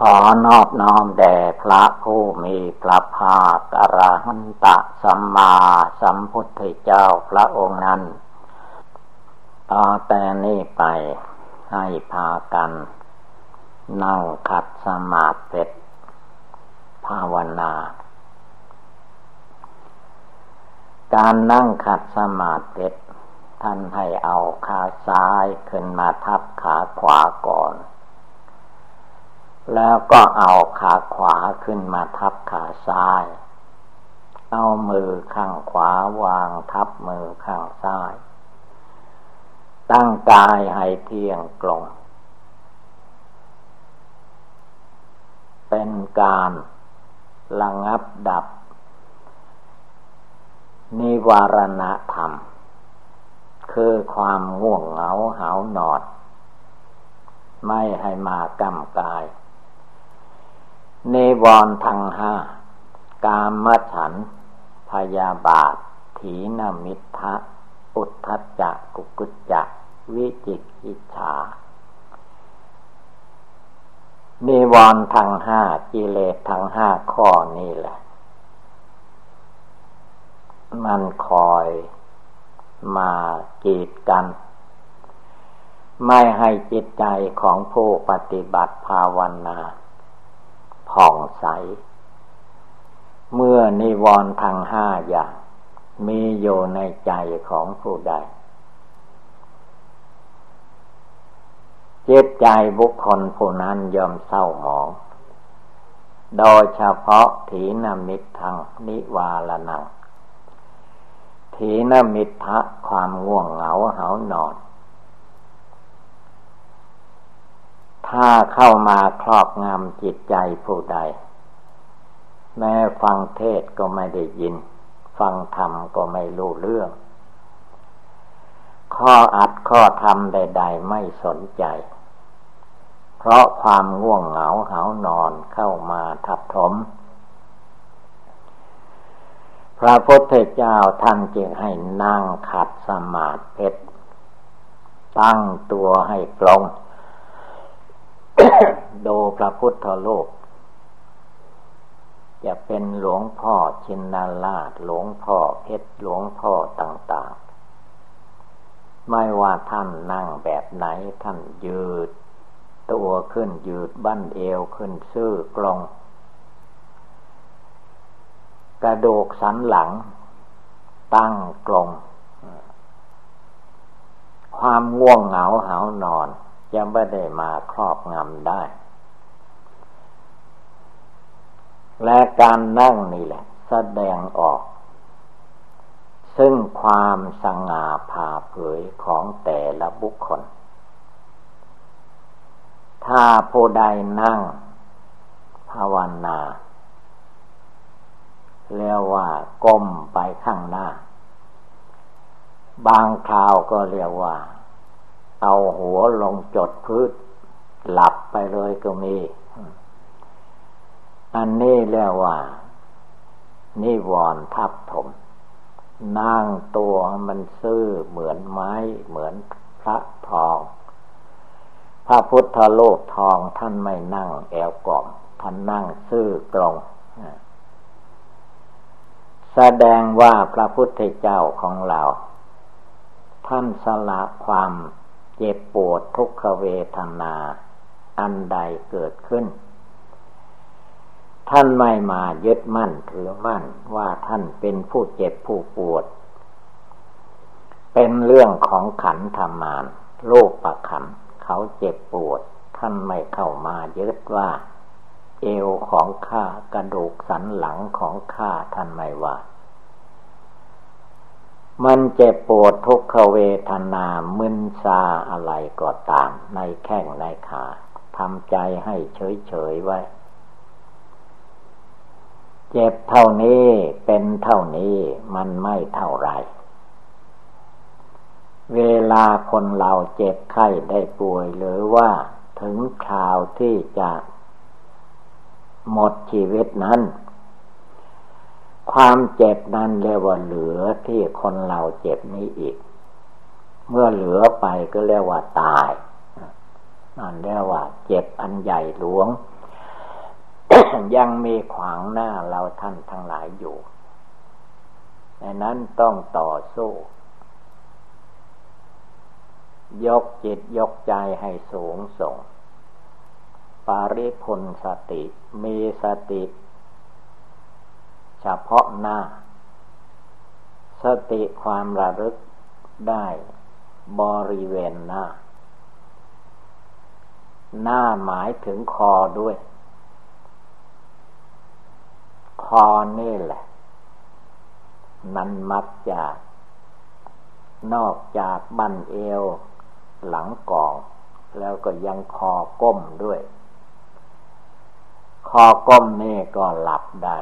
ขอนอบน้อมแด่พระผู้มีพระภาคอรหันตะสัมมาสัมพุทธเจ้าพระองค์นั้น ต่อแต่นี้ไปให้พากัน นั่งขัดสมาธิภาวนา การนั่งขัดสมาธิท่านให้เอาขาซ้ายขึ้นมาทับขาขวาก่อน แล้วก็เอาขาขวาขึ้นมาทับขาซ้าย เอามือข้างขวาวางทับมือข้างซ้าย ตั้งกายให้เที่ยงตรง เป็นการระงับดับ นิวารณธรรม คือความง่วงเหงาหาวนอน ไม่ให้มากำกาย นวรทังห้ากามฉัน พยาบาท ถีนมิทะอุทธจักกุกุจจะวิจิกิจฉาเนวรทังห้ากิเลสทังห้าข้อนี้แหละ มันคอยมากีดกัน ไม่ให้จิตใจของผู้ปฏิบัติภาวนา ผ่องใส เมื่อนิวรณ์ทางห้าอย่าง มีอยู่ในใจของผู้ใดจิตใจบุคคลผู้นั้นยอมเศร้าหมอง โดยเฉพาะถีนมิตรทางนิวาลนังถีนมิตรความง่วงเหงาเหานอน ถ้าเข้ามาครอบงำจิตใจผู้ใด แม้ฟังเทศก็ไม่ได้ยิน ฟังธรรมก็ไม่รู้เรื่อง ข้ออัดข้อธรรมใด ๆ ไม่สนใจ เพราะความง่วงเหงาเหานอนเข้ามาทับถมพระพุทธเจ้าท่านจึงให้นั่งขัดสมาธิตั้งตัวให้ตรง ดูพระพุทธโลก จะเป็นหลวงพ่อชินนาลาดหลวงพ่อเพชรหลวงพ่อต่างๆ ไม่ว่าท่านนั่งแบบไหนท่านยืด ตัวขึ้นยืดบั้นเอวขึ้นซื่อกลงกระดูกสันหลัง ตั้งกลงความง่วงเหงาหานอน จะไม่ได้มาครอบงำได้ และการนั่งนี่แหละ แสดงออก ซึ่งความสง่าผ่าเผยของแต่ละบุคคล ถ้าผู้ใดนั่ง ภาวนาเรียกว่าก้มไปข้างหน้า บางคราวก็เรียกว่า เอาหัวลงจดพื้นหลับไปเลยก็มี อันนี้เรียกว่า นิวรณ์ทับถม นั่งตัวมันซื่อเหมือนไม้ เหมือนพระทอง พระพุทธโลกทองท่านไม่นั่งแอวกล่อม ท่านนั่งซื่อกลงแสดงว่าพระพุทธเจ้าของเรา ท่านสละความ เจ็บปวดทุกขเวทนา อันใดเกิดขึ้น ท่านไม่มายึดมั่นถือมั่นว่าท่านเป็นผู้เจ็บผู้ปวด เป็นเรื่องของขันธมาน โลกประขันเขาเจ็บปวด ท่านไม่เข้ามายึดว่า เอวของข้ากระดูกสันหลังของข้าท่านไม่ว่า มันเจ็บปวดทุกขเวทนามึนซาอะไรก็ตาม ในแข้งในขาทำใจให้เฉยเฉยไว้ เจ็บเท่านี้เป็นเท่านี้มันไม่เท่าไร เวลาคนเราเจ็บไข้ได้ป่วยหรือว่าถึงคราวที่จะหมดชีวิตนั้น ความเจ็บนั้นเรียกว่าเหลือที่คนเราเจ็บนี้อีก เมื่อเหลือไปก็เรียกว่าตายนั่นเรียกว่า เจ็บอันใหญ่หลวง ยังมีขวางหน้าเราท่านทั้งหลายอยู่ดังนั้นต้องต่อสู้ ยกจิตยกใจให้สูงส่ง ปาริพุนสติ มีสติ ฉพาะหน้า สติความระลึกได้บริเวณหน้า หน้าหมายถึงคอด้วย คอนี่แหละนั้นมักจะนอกจากบั้นเอว หลังกอง แล้วก็ยังคอก้มด้วย คอก้มนี่ก็หลับได้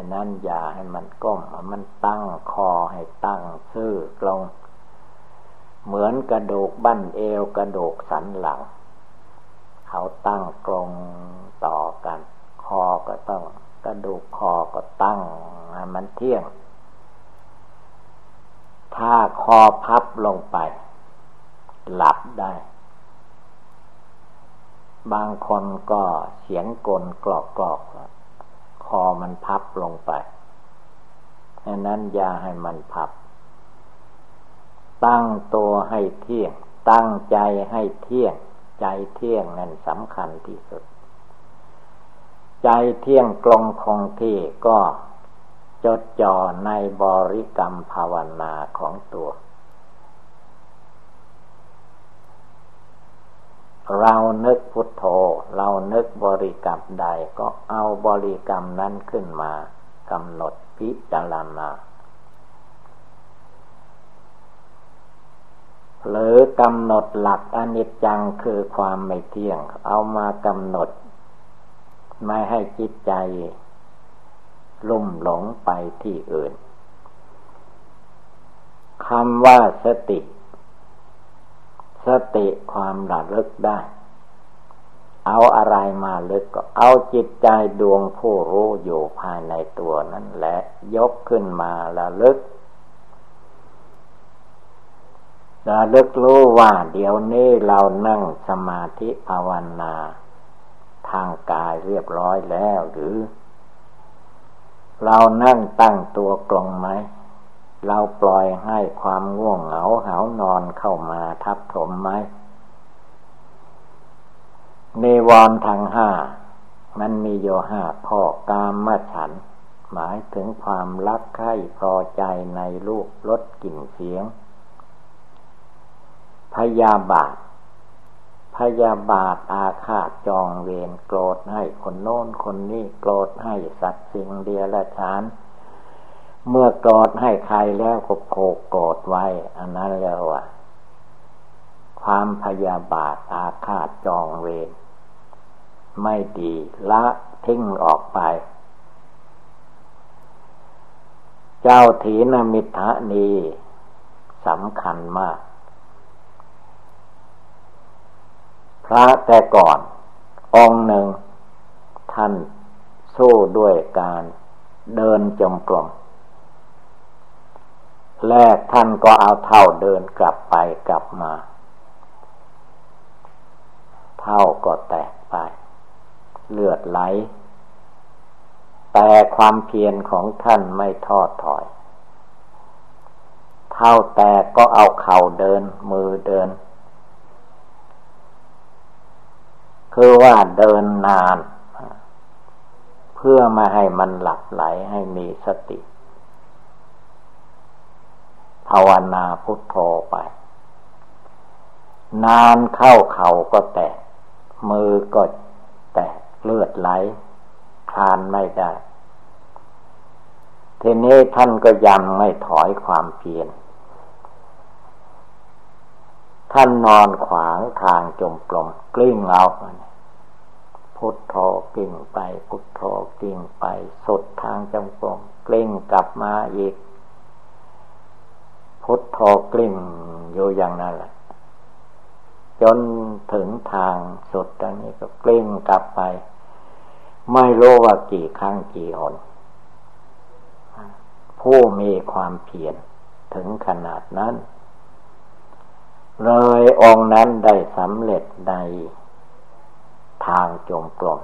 ะนั้นอย่าให้มันก้มมันตั้งคอให้ตั้งซื่อกลงเหมือนกระดูกบั้นเอวกระดูกสันหลัง เขาตั้งกลงต่อกัน คอก็ต้องกระดูกคอก็ตั้งมันเที่ยง ถ้าคอพับลงไป หลับได้ บางคนก็เสียงกลกรอกกรอก คอมันพับลงไปดังนั้นอย่าให้มันพับ ตั้งตัวให้เที่ยง ตั้งใจให้เที่ยง ใจเที่ยงนั่นสำคัญที่สุด ใจเที่ยงกลงคงที่ก็จดจ่อในบริกรรมภาวนาของตัว เรานึกพุทโธ เรานึกบริกรรมใดก็เอาบริกรรมนั้นขึ้นมากำหนดพิจารณาหรือกำหนดหลักอนิจจังคือความไม่เที่ยง เอามากำหนด ไม่ให้จิตใจ ลุ่มหลงไปที่อื่นคำว่าสติ สติความระลึกได้ เอาอะไรมาลึกก็ เอาจิตใจดวงผู้รู้อยู่ภายในตัวนั่นแหละยกขึ้นมาระลึกระลึกรู้ว่าเดี๋ยวนี้เรานั่งสมาธิภาวนา ทางกายเรียบร้อยแล้วหรือ เรานั่งตั้งตัวกลงไหม เราปล่อยให้ความง่วงเหงาเหานอนเข้ามาทับถมไหมเนวรทางห้า มันมีโยห้าพ่อกามมาฉัน หมายถึงความรักใคร่พอใจในรูปรสกลิ่นเสียง พยาบาท พยาบาทอาฆาตจองเวรโกรธให้คนโน้นคนนี้โกรธให้สัตว์สิ่งเดียละชาน เมื่อโกรธให้ใครแล้วก็โผกโกรธไว้ อันนั้นแล้วอะความพยาบาทอาฆาตจองเวรไม่ดีละทิ้งออกไป เจ้าถีนมิทะนีสำคัญมาก พระแต่ก่อน องค์หนึ่ง ท่านสู้ด้วยการเดินจมกลม แรกท่านก็เอาเท่าเดินกลับไปกลับมา เท่าก็แตกไป เลือดไหล แต่ความเพียรของท่านไม่ทอดถอย เท่าแตกก็เอาเข่าเดินมือเดิน คือว่าเดินนาน เพื่อม่ให้มันหลับไหลให้มีสติ ภาวนาพุทโธไป นานเข้าเข่าก็แตก มือก็แตกเลือดไหลคลานไม่ได้ ทีนี้ท่านก็ยังไม่ถอยความเพียรท่านนอนขวางทางจมกลมกลิ้งเอาพุทโธกิ่งไป พุทโธกิ่งไป สุดทางจงกรมกลิ้งกลับมาอีก พุทโธกลิ้งอยู่อย่างนั้นแหละ จนถึงทางสุดตรงนี้ก็กลิ้งกลับไป ไม่รู้ว่ากี่ครั้งกี่หนผู้มีความเพียรถึงขนาดนั้น เลยองค์นั้นได้สำเร็จในทางจงกรม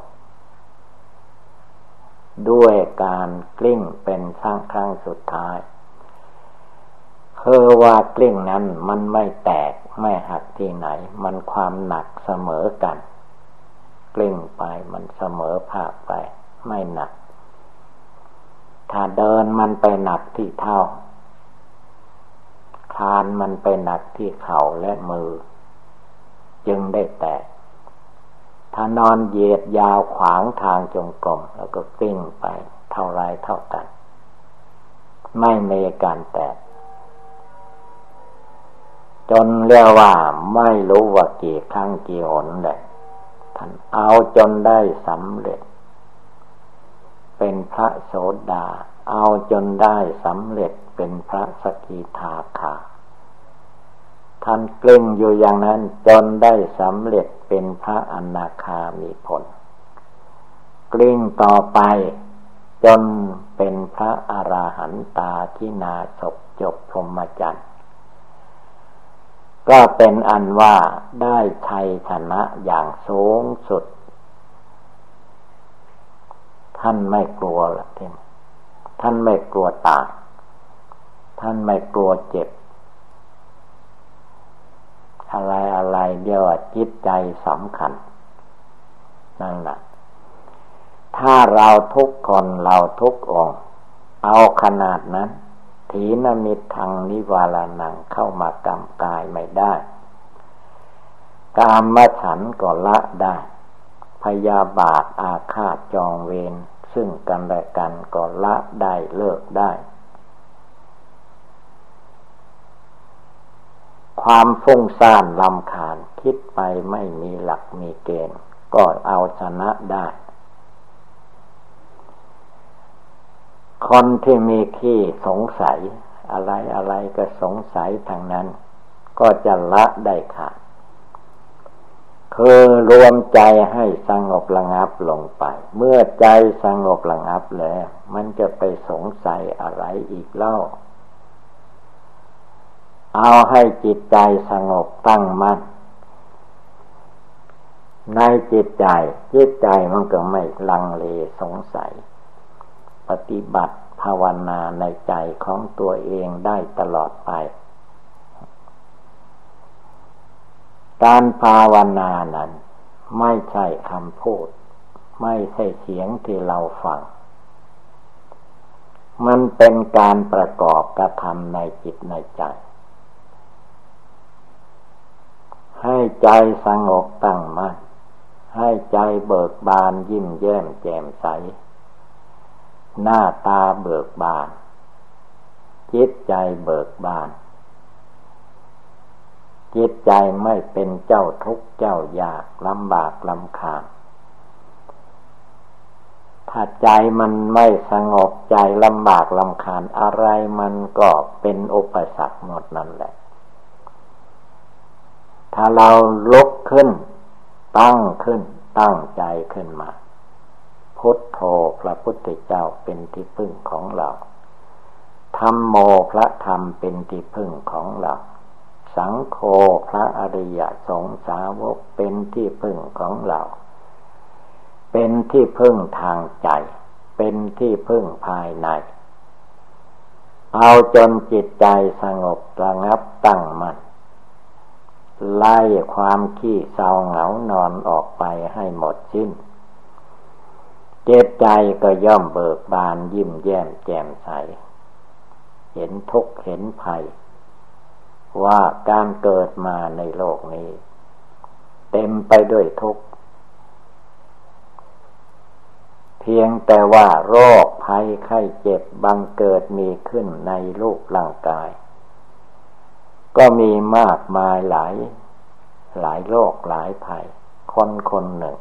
ด้วยการกลิ้งเป็นครั้งครั้งสุดท้าย คือว่ากลิ้งนั้นมันไม่แตกไม่หักที่ไหน มันความหนักเสมอกัน กลิ้งไปมันเสมอภาคไป ไม่หนัก ถ้าเดินมันไปหนักที่เท้าคานมันไปหนักที่เข่าและมือ จึงได้แตก ถ้านอนเหยียดยาวขวางทางจงกรมแล้วก็กลิ้งไป เท่าไรเท่ากัน ไม่มีการแตก จนเรียกว่าไม่รู้ว่ากี่ครั้งกี่หนเลยท่านเอาจนได้สำเร็จ เป็นพระโสดา เอาจนได้สำเร็จเป็นพระสกิทาคาท่านกลิ้งอยู่อย่างนั้นจนได้สำเร็จเป็นพระอนาคามีผล กลิ้งต่อไป จนเป็นพระอราหันตาที่นาศพจบพรหมจรรย์ ก็เป็นอันว่าได้ชัยชนะอย่างสูงสุด ท่านไม่กลัวละท่านท่านไม่กลัวตายท่านไม่กลัวเจ็บ อะไรอะไรเดียวจิตใจสำคัญ นั่นแหละถ้าเราทุกคนเราทุกองเอาขนาดนั้น ถีนมิตรทางนิวาลานังเข้ามากำกายไม่ได้ กามมฉันก็ละได้ พยาบาทอาฆาตจองเวรซึ่งกันและกันก็ละได้เลิกได้ ความฟุ้งซ่านลำคาญคิดไปไม่มีหลักมีเกณฑ์ ก็เอาชนะได้ คนที่มีขี้สงสัย อะไรอะไรก็สงสัยทางนั้น ก็จะละได้ขาดคือรวมใจให้สงบระงับลงไป เมื่อใจสงบระงับแล้ว มันจะไปสงสัยอะไรอีกเล่า เอาให้จิตใจสงบตั้งมั่นในจิตใจจิตใจมันก็ไม่ลังเลสงสัย ปฏิบัติภาวนาในใจของตัวเองได้ตลอดไป การภาวนานั้น ไม่ใช่คำพูด ไม่ใช่เสียงที่เราฟัง มันเป็นการประกอบกระทำในจิตในใจ ให้ใจสงบตั้งมัน่นให้ใจเบิกบานยิ้มแย้มแจ่มใส หน้าตาเบิกบาน จิตใจเบิกบาน จิตใจไม่เป็นเจ้าทุกข์เจ้ายากลำบากลำคาญถ้าใจมันไม่สงบใจลำบากลำคาญอะไรมันก็เป็นอุปสรรคหมดนั่นแหละ ถ้าเราลุกขึ้น ตั้งขึ้น ตั้งใจขึ้นมา พุทโธพระพุทธเจ้าเป็นที่พึ่งของเราธรรมโมพระธรรมเป็นที่พึ่งของเราสังโฆพระอริยสงสาวกเป็นที่พึ่งของเรา เป็นที่พึ่งทางใจ เป็นที่พึ่งภายใน เอาจนจิตใจสงบระงับตั้งมัน่นไล่ความขี้เศร้าเหงานอนออกไปให้หมดสิ้น เจตใจก็ย่อมเบิกบานยิ้มแย้มแจ่มใส เห็นทุกข์เห็นภัย ว่าการเกิดมาในโลกนี้ เต็มไปด้วยทุกข์ เพียงแต่ว่าโรคภัยไข้เจ็บบังเกิดมีขึ้นในรูปร่างกาย ก็มีมากมายหลาย หลายโรคหลายภัย คนคนหนึ่ง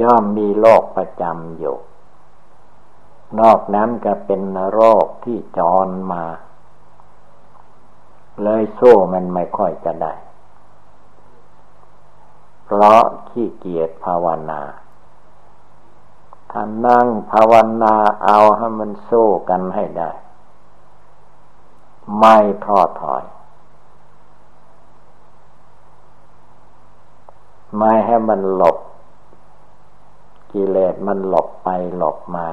ย่อมมีโรคประจำอยู่ นอกนั้นก็เป็นโรคที่จรมา เลยสู้มันไม่ค่อยจะได้ เพราะขี้เกียจภาวนาถ้านั่งภาวนาเอาให้มันสู้กันให้ได้ ไม่ท้อถอย ไม่ให้มันหลบ กิเลสมันหลบไปหลบมา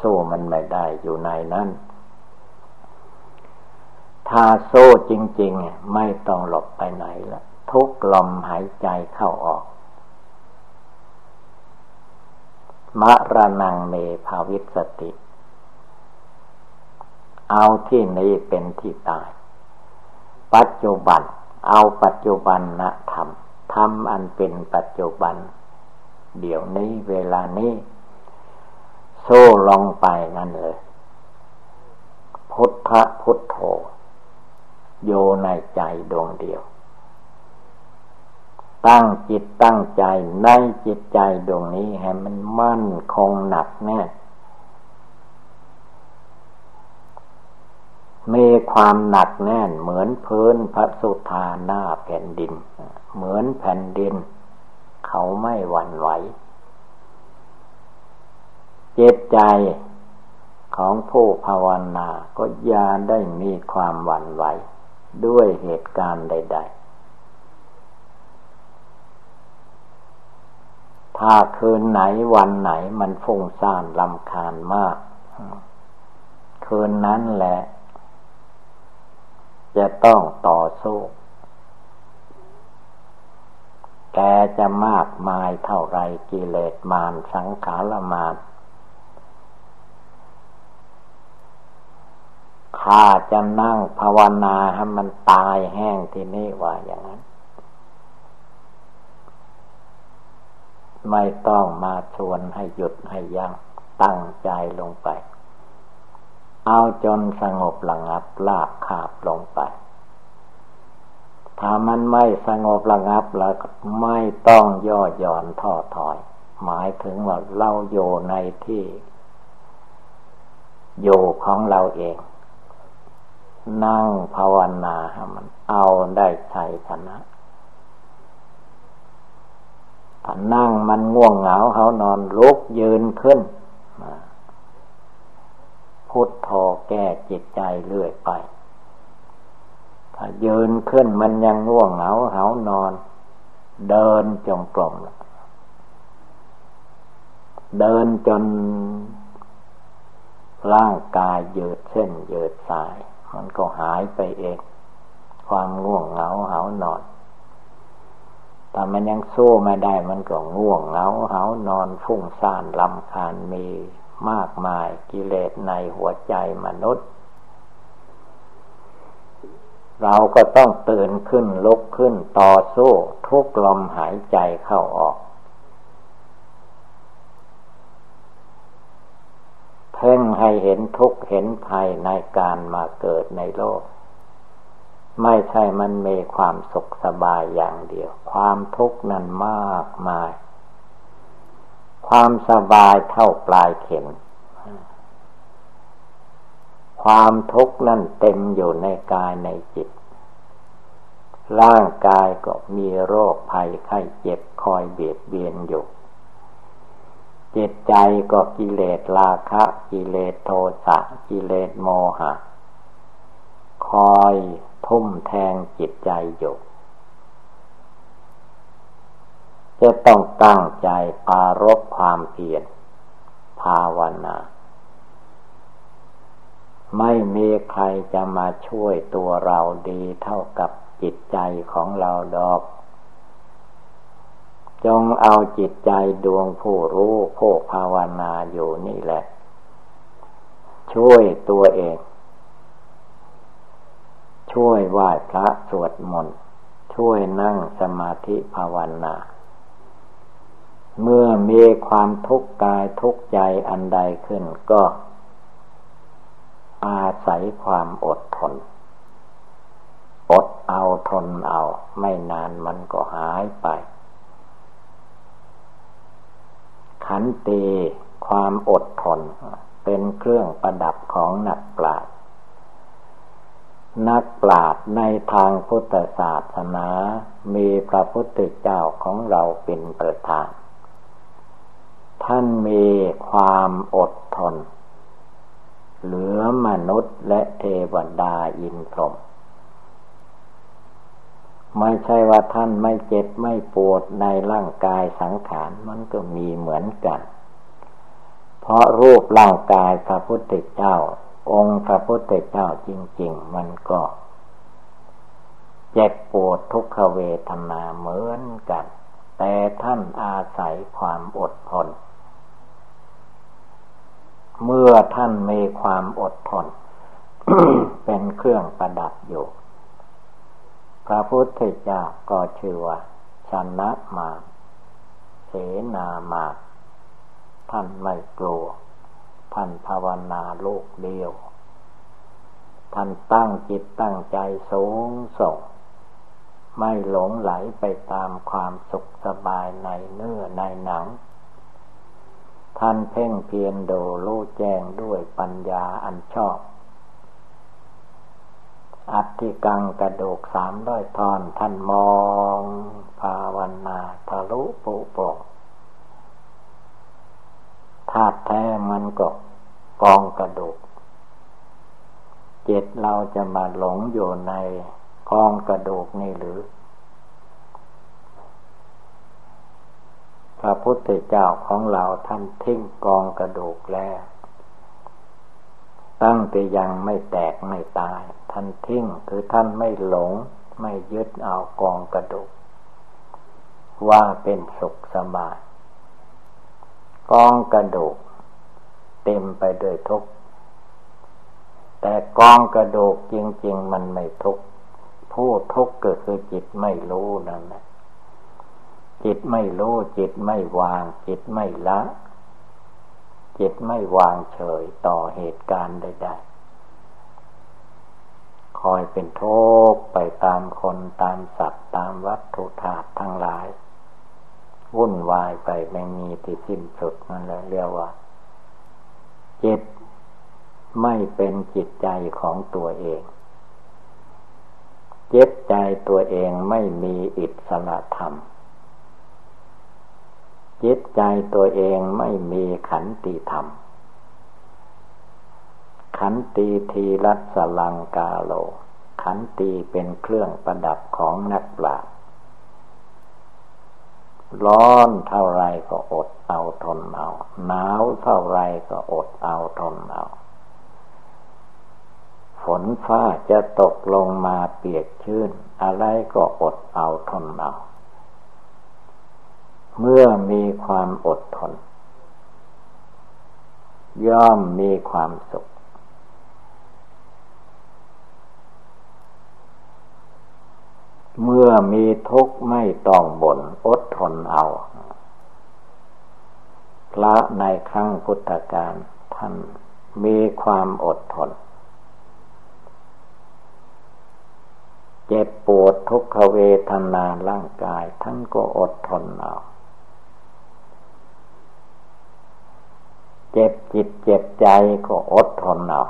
สู้มันไม่ได้อยู่ในนั้น ถ้าสู้จริง ๆ ไม่ต้องหลบไปไหนละทุกลมหายใจเข้าออกมะระนังเมภาวิสติ เอาที่นี้เป็นที่ตาย ปัจจุบัน เอาปัจจุบันนะธรรม ธรรมอันเป็นปัจจุบัน เดี๋ยวนี้เวลานี้ โซ่ลงไปนั่นเลย พุทธพุทโธโยในใจดวงเดียว ตั้งจิตตั้งใจในจิตใจดวงนี้ให้มันมั่นคงหนักแน่มีความหนักแน่นเหมือนพื้นพระสุธาหน้าแผ่นดิน เหมือนแผ่นดิน เขาไม่หวั่นไหว เจตใจของผู้ภาวนาก็ยาได้มีความหวั่นไหว ด้วยเหตุการณ์ใด ๆ ถ้าคืนไหนวันไหนมันฟุ้งซ่านลำคาญมาก คืนนั้นแหละ จะต้องต่อสู้ แกจะมากมายเท่าไรกิเลสมารสังขารมารข้าจะนั่งภาวนาให้มันตายแห้งที่นี่ว่าอย่างนั้น ไม่ต้องมาชวนให้หยุดให้ยัง้งตั้งใจลงไป เอาจนสงบระงับลาบขาบลงไป ถ้ามันไม่สงบระงับแล้วไม่ต้องย่อหย่อนท้อถอย หมายถึงว่าเราโยในที่โยของเราเอง นั่งภาวนาให้มันเอาได้ชัยชนะถ้านั่งมันง่วงเหงาเขานอนลุกยืนขึ้นพุทโธแก้จิตใจเรื่อยไป ถ้ายืนขึ้นมันยังง่วงเหงาเขานอน เดินจงกรมเดินจนร่างกายยืดเส้นยืดสาย มันก็หายไปเอง ความง่วงเหงาเหานอนถ้ามันยังสู้ไม่ได้มันก็ง่วงเหงาเหานอนฟุ้งซ่านลำคาญมีมากมายกิเลสในหัวใจมนุษย์ เราก็ต้องตื่นขึ้นลุกขึ้นต่อสู้ทุกลมหายใจเข้าออก เพ่งให้เห็นทุกเห็นภัยในการมาเกิดในโลก ไม่ใช่มันมีความสุขสบายอย่างเดียว ความทุกข์นั้นมากมาย ความสบายเท่าปลายเข็ม ความทุกข์นั้นเต็มอยู่ในกายในจิต ร่างกายก็มีโรคภัยไข้เจ็บคอยเบียดเบียนอยู่ จิตใจก็กิเลสราคะ กิเลสโทสะกิเลสโมหะ คอยทุ่มแทงจิตใจอยู่จะต้องตั้งใจปารบความเพียรภาวนา ไม่มีใครจะมาช่วยตัวเราดีเท่ากับจิตใจของเราดอก จงเอาจิตใจดวงผู้รู้ผู้ภาวนาอยู่นี่แหละ ช่วยตัวเอง ช่วยไหว้พระสวดมนต์ช่วยนั่งสมาธิภาวนาเมื่อมีความทุกข์กายทุกข์ใจอันใดขึ้นก็ อาศัยความอดทน อดเอาทนเอา ไม่นานมันก็หายไป ขันตีความอดทน เป็นเครื่องประดับของนักปราชญ์นักปราชญ์ในทางพุทธศาสนา มีพระพุทธเจ้าของเราเป็นประธาน ท่านมีความอดทน เหลือมนุษย์และเทวดาอินทรมไม่ใช่ว่าท่านไม่เจ็บไม่ปวดในร่างกายสังขารมันก็มีเหมือนกัน เพราะรูปร่างกายพระพุทธเจ้า องค์พระพุทธเจ้าจริง ๆ มันก็เจ็บปวดทุกขเวทนาเหมือนกัน แต่ท่านอาศัยความอดทน เมื่อท่านมีความอดทน เป็นเครื่องประดับอยู่ พระพุทธเจ้าก็ชื่อว่าชนะมาเสนามาท่านไม่กลัว ท่านภาวนาลูกเดียว ท่านตั้งจิตตั้งใจสูงส่ง ไม่หลงไหลไปตามความสุขสบายในเนื้อในหนัง ท่านเพ่งเพียรดูรู้แจ้งด้วยปัญญาอันชอบ อัติกังกระดูกสามร้อยทอนท่านมอง ภาวนาทะลุปุโปงธาตุแท้มันก็กองกระดูก เจิตเราจะมาหลงอยู่ในกองกระดูกนี่หรือ พระพุทธเจ้าของเราท่านทิ้งกองกระดูกแล้ว ตั้งแต่ยังไม่แตกไม่ตาย ท่านทิ้งคือท่านไม่หลง ไม่ยึดเอากองกระดูก ว่าเป็นสุขสบายกองกระดูก เต็มไปด้วยทุกข์แต่กองกระดูกจริง ๆ มันไม่ทุกข์ผู้ทุกข์ก็คือจิตไม่รู้นั่นแหละ จิตไม่รู้จิตไม่วาง จิตไม่ละ จิตไม่วางเฉยต่อเหตุการณ์ใดๆ คอยเป็นโทษไปตามคนตามสัตว์ตามวัตถุธาตุทั้งหลาย วุ่นวายไปไม่มีที่สิ้นสุดนั่นแหละเรียกว่า จิตไม่เป็นจิตใจของตัวเองจิตใจตัวเองไม่มีอิสระธรรม จิตใจตัวเองไม่มีขันติธรรม ขันติทีรัสลังกาโล ขันติเป็นเครื่องประดับของนักปราชญ์ร้อนเท่าไรก็อดเอาทนเอา หนาวเท่าไรก็อดเอาทนเอา ฝนฟ้าจะตกลงมาเปียกชื้น อะไรก็อดเอาทนเอา เมื่อมีความอดทน ย่อมมีความสุข เมื่อมีทุกข์ไม่ต้องบ่นอดทนเอา พระในครั้งพุทธกาลท่านมีความอดทน เจ็บปวดทุกขเวทนาร่างกาย ท่านก็อดทนเอา เจ็บจิตเจ็บใจก็อดทนเอา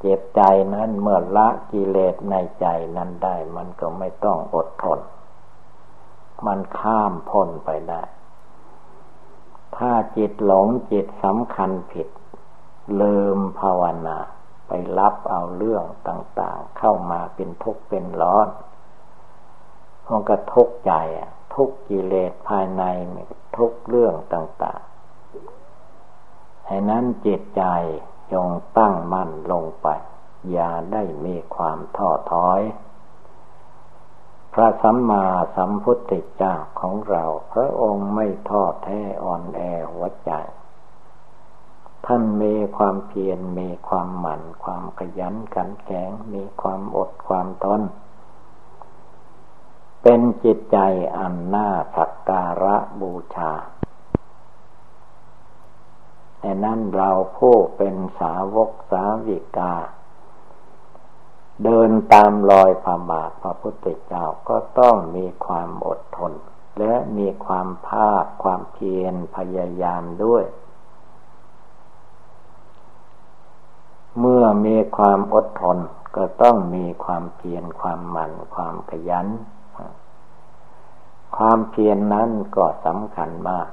เจ็บใจนั้นเมื่อละกิเลสในใจนั้นได้ มันก็ไม่ต้องอดทน มันข้ามพ้นไปได้ ถ้าจิตหลงจิตสำคัญผิด ลืมภาวนา ไปรับเอาเรื่องต่างๆ เข้ามาเป็นทุกข์เป็นร้อนมันก็ทุกข์ใจทุกกิเลสภายในทุกเรื่องต่าง ๆ ให้นั้นจิตใจจงตั้งมั่นลงไป อย่าได้มีความท้อถอย พระสัมมาสัมพุทธเจ้าของเรา พระองค์ไม่ท้อแท้อ่อนแอหัวใจ ท่านมีความเพียรมีความหมั่น ความขยันขันแข็งมีความอดความทนเป็นจิตใจอันน่าสักการะบูชา แต่นั้นเราผู้เป็นสาวกสาวิกา เดินตามรอยพระบาทพระพุทธเจ้าก็ต้องมีความอดทน และมีความภาคความเพียรพยายามด้วย เมื่อมีความอดทนก็ต้องมีความเพียรความหมั่นความขยัน ความเพียรนนั้นก็สำคัญมาก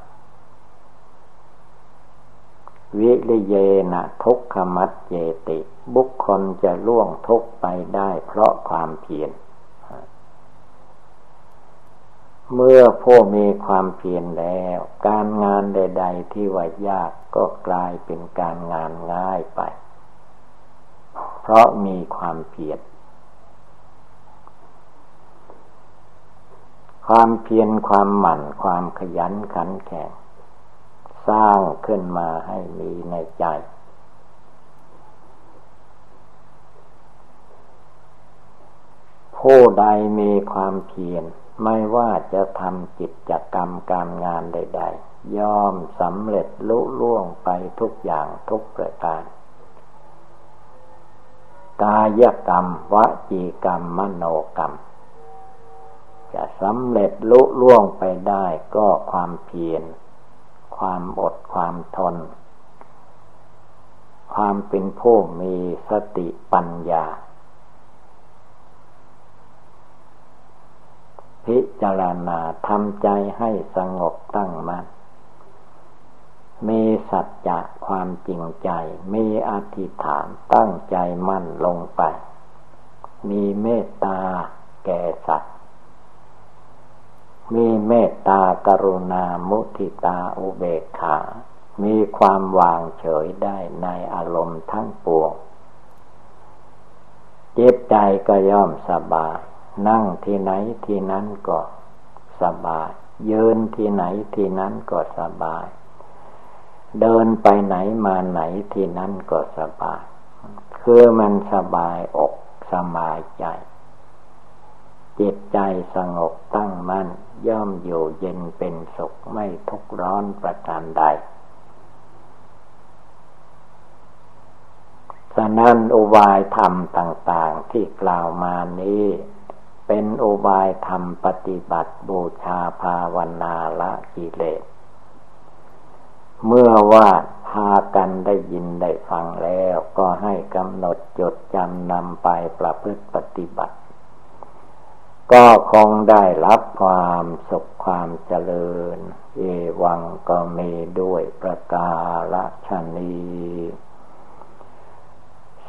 วิริเยนะทุกขมัดเจติ บุคคลจะล่วงทุกไปได้เพราะความเพียร เมื่อผู้มีความเพียรแล้ว การงานใด ๆ ที่ว่ายากก็กลายเป็นการงานง่ายไป เพราะมีความเพียรความเพียรความหมั่นความขยันขันแข็ง สร้างขึ้นมาให้มีในใจ ผู้ใดมีความเพียรไม่ว่าจะทำกิจกรรมการงานใด ๆ ย่อมสำเร็จลุล่วงไปทุกอย่างทุกประการกายกรรมวจีกรรมมโนกรรม จะสำเร็จลุล่วงไปได้ก็ความเพียร ความอดความทน ความเป็นผู้มีสติปัญญา พิจารณาทำใจให้สงบตั้งมัน่นมีสัจจะความจริงใจ มีอธิษฐานตั้งใจมั่นลงไป มีเมตตาแก่สัตว มีเมตตากรุณามุทิตาอุเบกขา มีความวางเฉยได้ในอารมณ์ทั้งปวงเจิตใจก็ย่อมสบาย นั่งที่ไหนที่นั้นก็สบาย ยืนที่ไหนที่นั้นก็สบาย เดินไปไหนมาไหนที่นั้นก็สบาย คือมันสบายอกสบายใจ จิตใจสงบตั้งมั่น ย่อมอยู่เย็นเป็นสุขไม่ทุกร้อนประการใด ฉะนั้นอุบายธรรมต่าง ๆที่กล่าวมานี้ เป็นอุบายธรรมปฏิบัติบูชาภาวนาละกิเลส เมื่อว่าพากันได้ยินได้ฟังแล้ว ก็ให้กำหนดจดจำนำไปประพฤติปฏิบัติ ก็คงได้รับความสุขความเจริญ เอวังก็มีด้วยประกาศชนี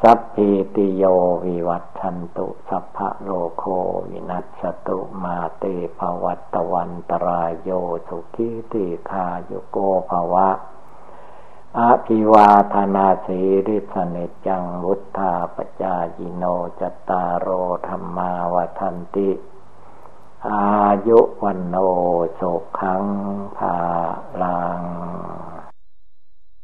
สัพพิติโยวิวัตชันตุ สัพพะโลโควินัสตุมาเตภวัตวันตรายโยสุขีติคาโยโกภวะอาภิวาธนาสีริสเนจังวุธาปจายิโนจตารโรธรรมาวทันติ อายุวันโนสุขังภาลัง